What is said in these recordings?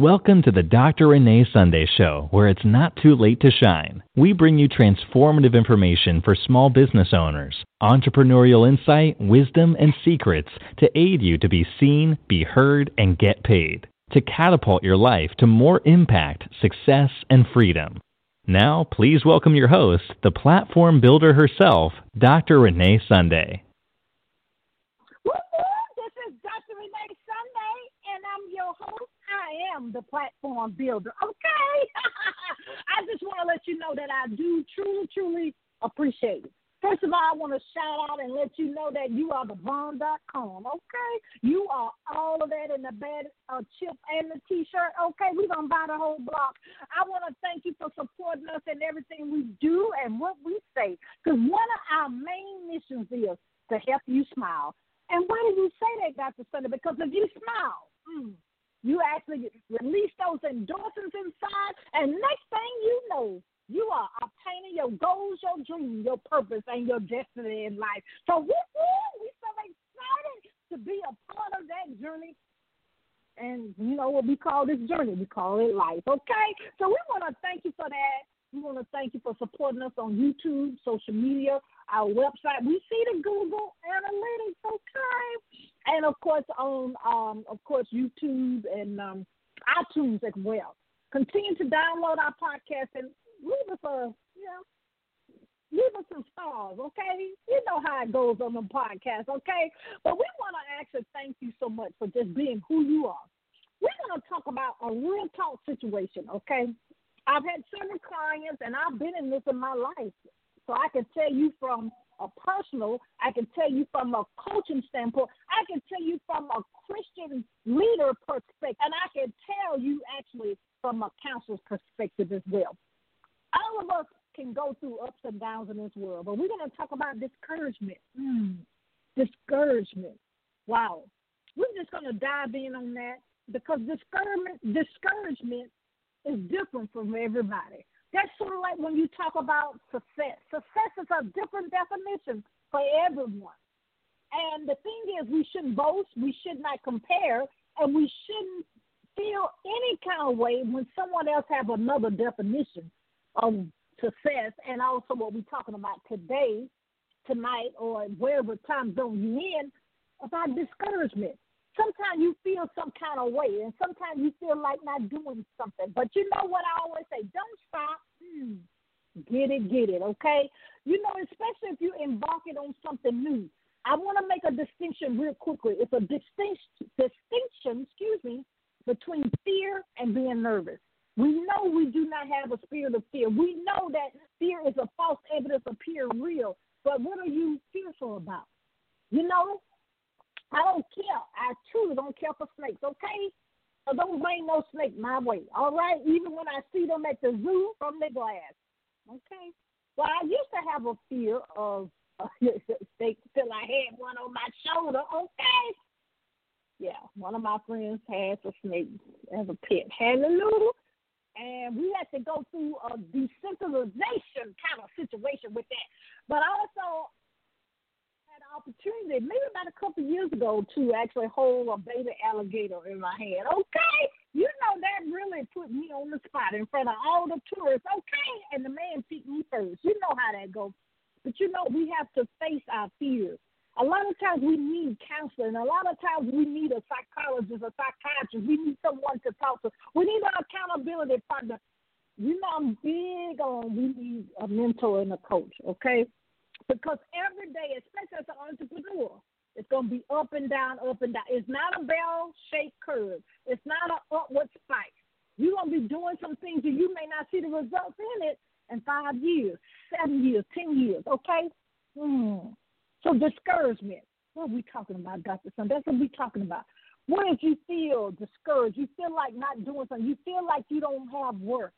Welcome to the Dr. Renee Sunday Show, where it's not too late to shine. We bring you transformative information for small business owners, entrepreneurial insight, wisdom, and secrets to aid you to be seen, be heard, and get paid, to catapult your life to more impact, success, and freedom. Now, please welcome your host, the platform builder herself, Dr. Renee Sunday. This is Dr. Renee Sunday, and I'm your host. I am the platform builder. Okay. I just want to let you know that I do truly, truly appreciate it. First of all, I want to shout out and let you know that you are the bomb.com, okay? You are all of that in the bed uh, chip and the t shirt, okay? We're going to buy the whole block. I want to thank you for supporting us and everything we do and what we say, because one of our main missions is to help you smile. And why do you say that, Dr. Sunday? Because if you smile, mm, you actually release those endorphins inside, and next thing you know, you are obtaining your goals, your dreams, your purpose, and your destiny in life. So woo we so excited to be a part of that journey. And you know what we call this journey? We call it life. Okay? So we want to thank you for that. We want to thank you for supporting us on YouTube, social media, our website. We see the Google Analytics, okay? And of course on um, of course YouTube and um, iTunes as well. Continue to download our podcast and leave us a you know leave us some stars, okay? You know how it goes on the podcast, okay? But we want to actually thank you so much for just being who you are. We're going to talk about a real talk situation, okay? I've had several clients, and I've been in this in my life, so I can tell you from a personal, I can tell you from a coaching standpoint, I can tell you from a Christian leader perspective, and I can tell you actually from a counselor's perspective as well all of us can go through ups and downs in this world, but we're going to talk about discouragement. Mm, discouragement. Wow. We're just going to dive in on that because discouragement, discouragement is different from everybody. That's sort of like when you talk about success. Success is a different definition for everyone. And the thing is, we shouldn't boast, we should not compare, and we shouldn't feel any kind of way when someone else have another definition of success and also what we're talking about today, tonight, or wherever time zone you're in about discouragement. Sometimes you feel some kind of way, and sometimes you feel like not doing something. But you know what I always say? Don't stop. Hmm. Get it, get it, okay? You know, especially if you're embarking on something new. I want to make a distinction real quickly. It's a distinction, distinction, excuse me, between fear and being nervous. We know we do not have a spirit of fear. We know that fear is a false evidence of appearing real. But what are you fearful about? You know, I don't care. I truly don't care for snakes, okay? So don't bring no snake my way, all right? Even when I see them at the zoo from the glass, okay? Well, I used to have a fear of snakes till I had one on my shoulder, okay? Yeah, one of my friends has a snake as a pet. Hallelujah and we had to go through a desensitization kind of situation with that. But also opportunity, maybe about a couple years ago, to actually hold a baby alligator in my hand. Okay, you know that really put me on the spot in front of all the tourists. Okay, and the man picked me first. You know how that goes. But you know we have to face our fears. A lot of times we need counseling. A lot of times we need a psychologist, a psychiatrist. We need someone to talk to. We need an accountability partner. You know, I'm big on we need a mentor and a coach, okay? Because every day, especially as an entrepreneur, it's going to be up and down, up and down. It's not a bell shaped curve, it's not an upward spike. You're going to be doing some things and you may not see the results in it in five years, seven years, ten years, okay? Hmm. So discouragement. What are we talking about, Dr. Sun? That's what we're talking about. What if you feel discouraged? You feel like not doing something. You feel like you don't have worth.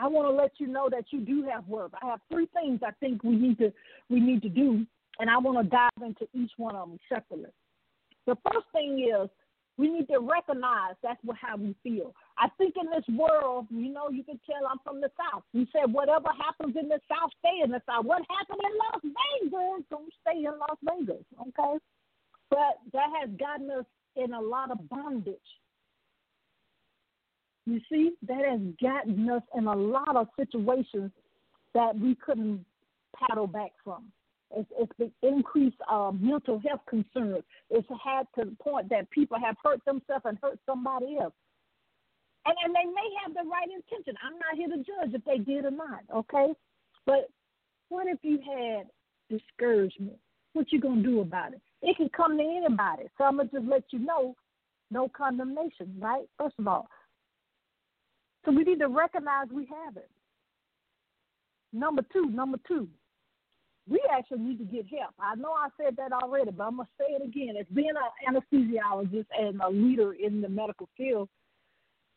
I want to let you know that you do have worth. I have three things I think we need to we need to do, and I want to dive into each one of them separately. The first thing is we need to recognize that's what, how we feel. I think in this world, you know, you can tell I'm from the South. We said whatever happens in the South, stay in the South. What happened in Las Vegas, don't stay in Las Vegas, okay? But that has gotten us in a lot of bondage. You see, that has gotten us in a lot of situations that we couldn't paddle back from. It's, it's the increased uh, mental health concerns. It's had to the point that people have hurt themselves and hurt somebody else. And, and they may have the right intention. I'm not here to judge if they did or not, okay? But what if you had discouragement? What you gonna do about it? It can come to anybody. So I'm gonna just let you know, no condemnation, right? First of all. So we need to recognize we have it. Number two, number two, we actually need to get help. I know I said that already, but I'm gonna say it again. As being an anesthesiologist and a leader in the medical field,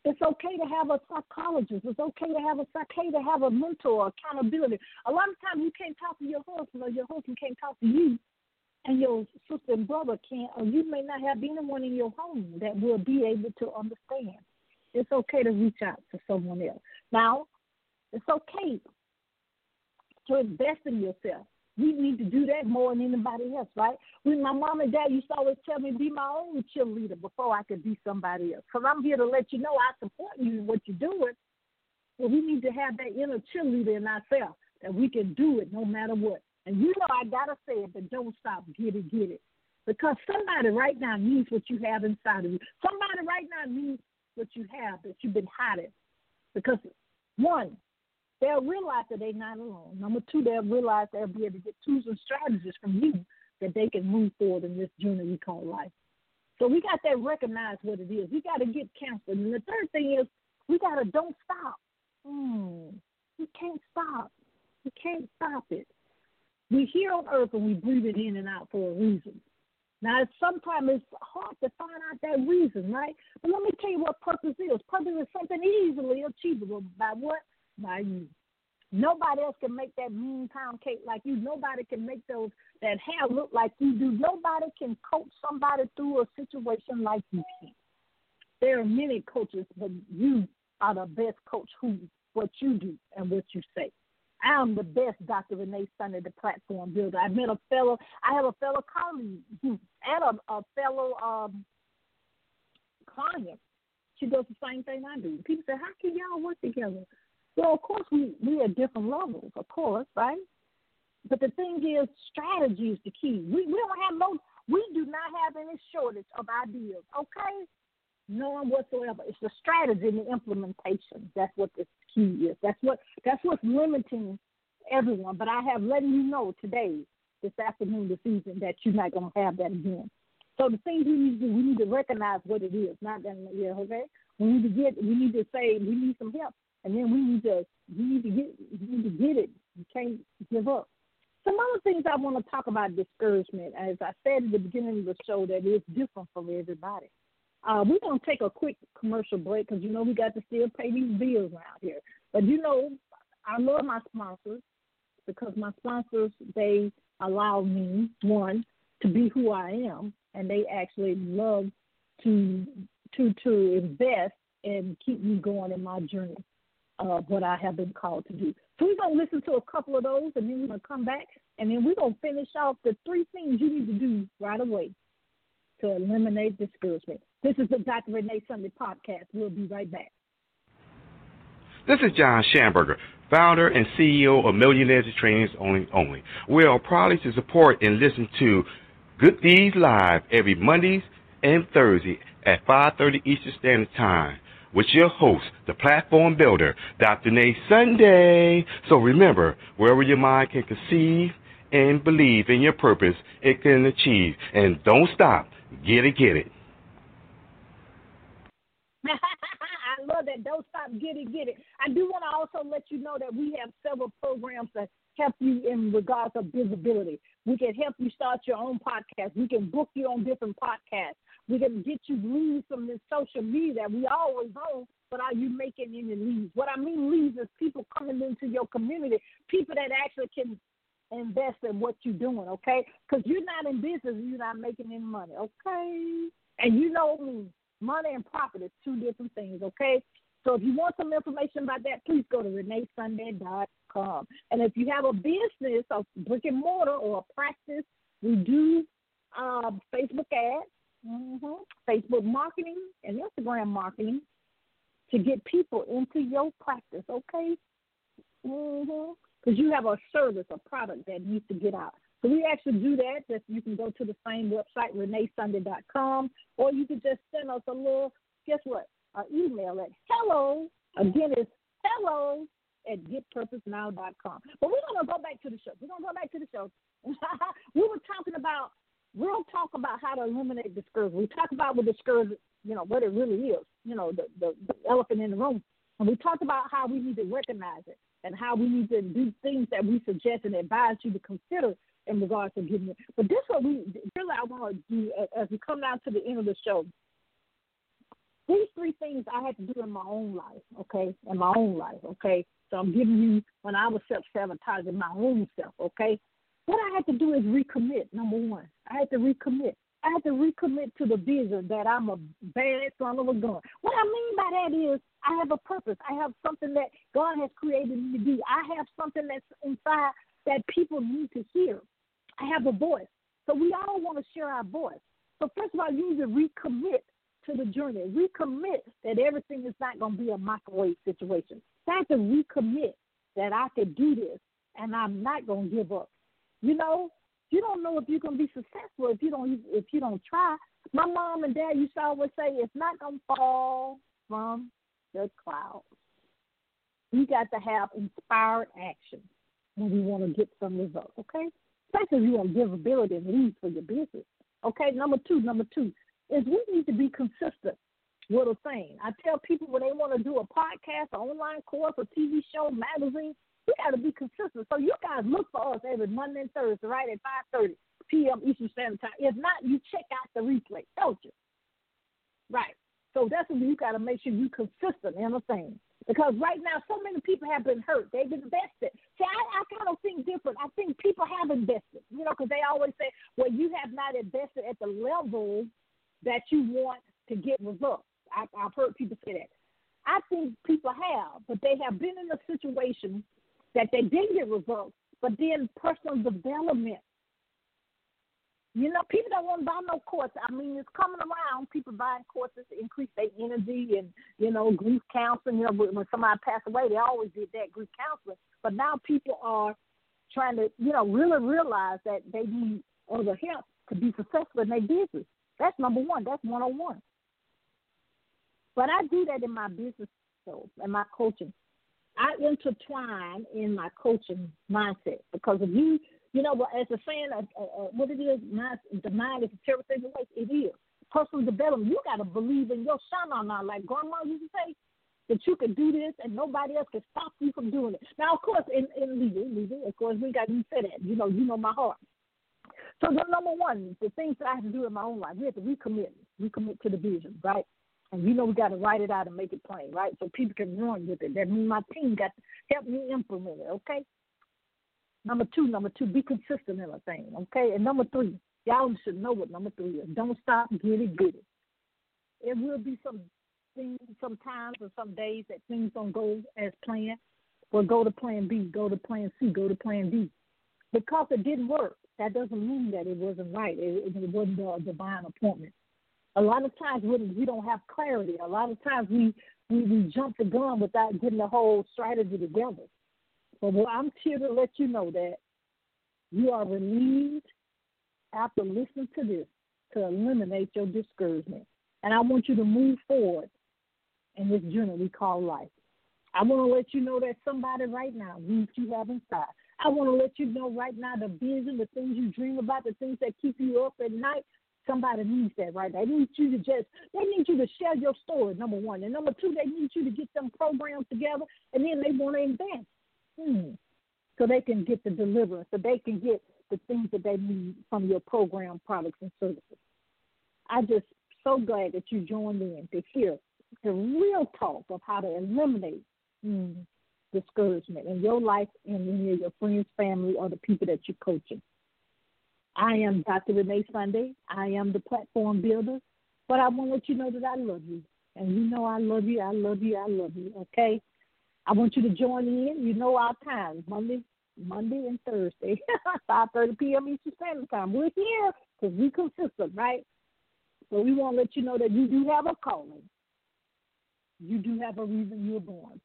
it's okay to have a psychologist. It's okay to have a okay to have a mentor, accountability. A lot of times you can't talk to your husband or your husband can't talk to you and your sister and brother can't or you may not have anyone in your home that will be able to understand. It's okay to reach out to someone else. Now, it's okay to invest in yourself. We need to do that more than anybody else, right? When my mom and dad used to always tell me be my own cheerleader before I could be somebody else. Because I'm here to let you know I support you in what you're doing. But we need to have that inner cheerleader in ourselves that we can do it no matter what. And you know I gotta say it, but don't stop. Get it, get it. Because somebody right now needs what you have inside of you. Somebody right now needs what you have that you've been hiding. Because one, they'll realize that they're not alone. Number two, they'll realize they'll be able to get tools and strategies from you that they can move forward in this journey we call life. So we got to recognize what it is. We got to get counseling. And the third thing is we got to don't stop. Hmm. We can't stop. We can't stop it. We're here on earth and we breathe it in and out for a reason. Now, sometimes it's hard to find out that reason, right? But let me tell you what purpose is. Purpose is something easily achievable by what? by you. Nobody else can make that mean pound cake like you. Nobody can make those that hair look like you do. Nobody can coach somebody through a situation like you can. There are many coaches, but you are the best coach who what you do and what you say. I am the best Dr. Renee Sunday, the platform builder. I met a fellow, I have a fellow colleague and a, a fellow um, client. She does the same thing I do. People say, How can y'all work together? Well, of course, we we are different levels, of course, right? But the thing is, strategy is the key. We we don't have no, we do not have any shortage of ideas. Okay, none whatsoever. It's the strategy and the implementation. That's what the key is. That's what that's what's limiting everyone. But I have letting you know today, this afternoon, this evening, that you're not to have that again. So the things we need to do, we need to recognize what it is. Not that yeah, okay. We need to get. We need to say we need some help and then we need to we need to get we need to get it. You can't give up. Some other things I want to talk about discouragement. As I said at the beginning of the show, that is different for everybody. Uh, we're gonna take a quick commercial break because you know we got to still pay these bills around here. But you know, I love my sponsors because my sponsors they allow me one to be who I am, and they actually love to to to invest and keep me going in my journey of what I have been called to do. So we're going to listen to a couple of those, and then we're going to come back, and then we're going to finish off the three things you need to do right away to eliminate discouragement. This is the Dr. Renee Sunday podcast. We'll be right back. This is John Schamberger, founder and CEO of Millionaires Trainings Only Only. We are proud to support and listen to Good Deeds Live every Mondays and Thursday at 5.30 Eastern Standard Time with your host, the platform builder, Dr. Renee Sunday. So remember, wherever your mind can conceive and believe in your purpose, it can achieve. And don't stop. Get it, get it. Love that. Don't stop. Get it, get it. I do want to also let you know that we have several programs that help you in regards of visibility. We can help you start your own podcast. We can book you on different podcasts. We can get you leads from this social media that we always own, but are you making any leads? What I mean leads is people coming into your community, people that actually can invest in what you're doing, okay? Because you're not in business, you're not making any money, okay? And you know me, money and profit is two different things, okay? So if you want some information about that, please go to reneesunday.com. And if you have a business, a brick and mortar or a practice, we do uh, Facebook ads, mm-hmm, Facebook marketing, and Instagram marketing to get people into your practice, okay? Mm-hmm. Because you have a service, a product that needs to get out. So we actually do that. Just you can go to the same website, reneesunday.com, or you can just send us a little, guess what, an email at hello. Again, it's hello at getpurposenow.com. But we're going to go back to the show. We're going to go back to the show. we were talking about, we'll talk about how to eliminate discouragement. We talked about what discouragement, you know, what it really is, you know, the, the, the elephant in the room. And we talked about how we need to recognize it and how we need to do things that we suggest and advise you to consider in regards to getting it. But this is what we really I want to do uh, as we come down to the end of the show. These three things I had to do in my own life, okay? In my own life, okay? So I'm giving you when I was self sabotaging my own self, okay? What I had to do is recommit, number one. I had to recommit. I had to recommit to the vision that I'm a bad son of a gun. What I mean by that is I have a purpose. I have something that God has created me to do. I have something that's inside that people need to hear. I have a voice. So we all want to share our voice. So first of all, you need to recommit to the journey. Recommit that everything is not going to be a microwave situation. I have to recommit that I can do this and I'm not going to give up. You know, you don't know if you're going to be successful if you don't if you don't try. My mom and dad used to always say it's not going to fall from the clouds. We got to have inspired action when we want to get some results. Okay, especially if you want visibility and leads for your business. Okay, number two, number two is we need to be consistent with a thing. I tell people when they want to do a podcast, an online course, a TV show, magazine, we got to be consistent. So you guys look for us every Monday and Thursday, right at 5:30 p.m. Eastern Standard Time. If not, you check out the replay, don't you? Right. So that's when you got to make sure you're consistent in a thing. Because right now, so many people have been hurt. They've invested. See, I, I kind of think different. I think people have invested, you know, because they always say, well, you have not invested at the level that you want to get results. I, I've heard people say that. I think people have, but they have been in a situation that they didn't get results, but then personal development. You know, people don't want to buy no course. I mean, it's coming around. People buying courses to increase their energy and, you know, grief counseling. You know, when somebody passed away, they always did that grief counseling. But now people are trying to, you know, really realize that they need other help to be successful in their business. That's number one. That's one on one. But I do that in my business, so in my coaching. I intertwine in my coaching mindset because if you, you know, as a saying, uh, uh, uh, what it is, mind, the mind is a terrible thing to waste. It is personal development. You got to believe in your shana now, like Grandma used to say, that you can do this and nobody else can stop you from doing it. Now, of course, in in legal, legal, of course, we got to say that. You know, you know my heart. So the number one, the things that I have to do in my own life, we have to recommit, recommit to the vision, right? And you know we got to write it out and make it plain, right? So people can run with it. That means my team got to help me implement it, okay? Number two, number two, be consistent in a thing, okay? And number three, y'all should know what number three is. Don't stop, get it, get it. It will be some things, some times or some days that things don't go as planned. Well, go to plan B, go to plan C, go to plan D. Because it didn't work, that doesn't mean that it wasn't right. It, it wasn't a divine appointment. A lot of times when we don't have clarity, a lot of times we, we, we jump the gun without getting the whole strategy together. But well, I'm here to let you know that you are relieved after listening to this to eliminate your discouragement. And I want you to move forward in this journey we call life. I want to let you know that somebody right now needs you have inside. I want to let you know right now the vision, the things you dream about, the things that keep you up at night. Somebody needs that right now. They need you to just, they need you to share your story, number one. And number two, they need you to get them programs together and then they want to invest. So they can get the deliverance, so they can get the things that they need from your program, products, and services. I'm just so glad that you joined in to hear the real talk of how to eliminate hmm, discouragement in your life and in your friends, family, or the people that you're coaching. I am Dr. Renee Sunday. I am the platform builder, but I want to let you know that I love you. And you know I love you, I love you, I love you, okay? I want you to join in. You know our times, Monday, Monday and Thursday, 5.30 p.m. Eastern Standard Time. We're here because we're consistent, right? So we want to let you know that you do have a calling. you do have a reason you were born.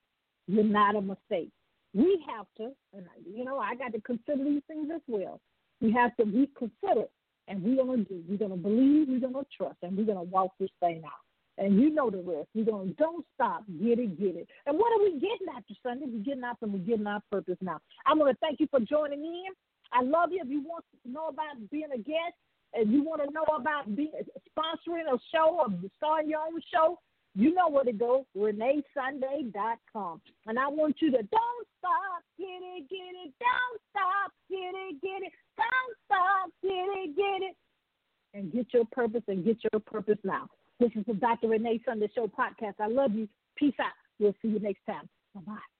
You're not a mistake. We have to, and you know, I got to consider these things as well. We have to be considerate, and we're gonna do. We're gonna believe. We're gonna trust, and we're gonna walk this thing out. And you know the rest. We're gonna don't stop, get it, get it. And what are we getting after Sunday? We're getting and we're getting our purpose now. I'm gonna thank you for joining in. I love you. If you want to know about being a guest, and you want to know about being sponsoring a show or starting your own show, you know where to go, ReneeSunday.com. And I want you to don't stop, get it, get it, don't stop, get it, get it, don't stop, get it, get it. And get your purpose and get your purpose now. This is the Dr. Renee Sunday Show podcast. I love you. Peace out. We'll see you next time. Bye bye.